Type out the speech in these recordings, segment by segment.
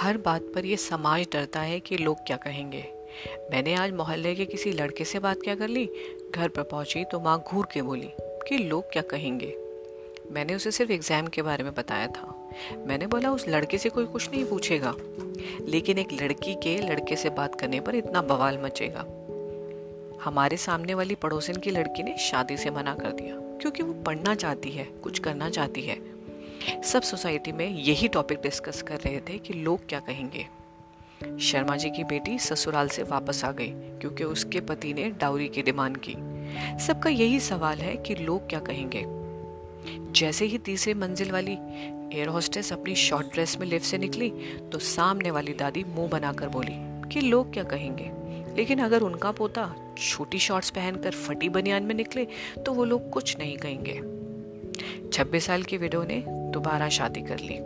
हर बात पर यह समाज डरता है कि लोग क्या कहेंगे। मैंने आज मोहल्ले के किसी लड़के से बात क्या कर ली? घर पर पहुँची तो माँ घूर के बोली कि लोग क्या कहेंगे। मैंने उसे सिर्फ़ एग्ज़ाम के बारे में बताया था। मैंने बोला, उस लड़के से कोई कुछ नहीं पूछेगा। लेकिन एक लड़की के लड़के से बात करने पर इतना बवाल मचेगा। हमारे सामने वाली पड़ोसन की लड़की ने शादी से मना कर दिया, क्योंकि वो पढ़ना चाहती है, कुछ करना चाहती है। सब सोसाइटी में यही टॉपिक डिस्कस कर रहे थे कि लोग क्या कहेंगे। शर्मा जी की बेटी ससुराल से वापस आ गई, क्योंकि उसके पति ने डाउरी की डिमांड की। सबका यही सवाल है कि लोग क्या कहेंगे। जैसे ही तीसरे मंजिल वाली एयर होस्टेस अपनी शॉर्ट ड्रेस में लिफ्ट से निकली तो सामने वाली दादी मुँह बनाकर बोली कि लोग क्या कहेंगे। लेकिन अगर उनका पोता छोटी शॉर्ट्स पहनकर फटी बनियान में निकले तो वो लोग कुछ नहीं कहेंगे। छब्बीस साल की विडो ने दोबारा शादी कर ली।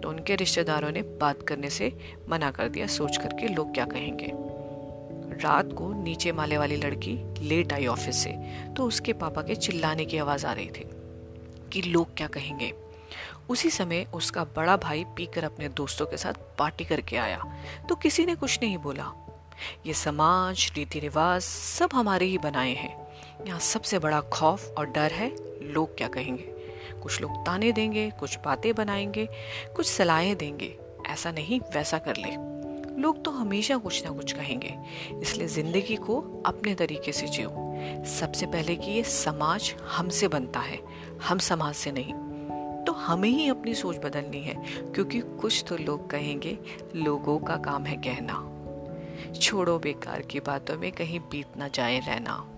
तो उनके रिश्तेदारों ने बात करने से मना कर दिया, सोच करके लोग क्या कहेंगे? रात को नीचे माले वाली लड़की लेट आई ऑफ़िस से तो उसके पापा के चिल्लाने की आवाज़ आ रही थी कि लोग क्या कहेंगे। उसी समय उसका बड़ा भाई पीकर अपने दोस्तों के साथ पार्टी करके आया तो किसी ने कुछ नहीं बोला। ये समाज, रीति रिवाज सब हमारे ही बनाए हैं। यहाँ सबसे बड़ा खौफ और डर है, लोग क्या कहेंगे? कुछ लोग ताने देंगे, कुछ बातें बनाएँगे, कुछ सलाहें देंगे। ऐसा नहीं, वैसा कर ले। लोग तो हमेशा कुछ ना कुछ कहेंगे, इसलिए ज़िंदगी को अपने तरीके से जियो। सबसे पहले कि ये समाज हमसे बनता है, हम समाज से नहीं। तो हमें ही अपनी सोच बदलनी है, क्योंकि कुछ तो लोग कहेंगे, लोगों का काम है कहना। छोड़ो बेकार की बातों में कहीं बीत ना जाए रहना।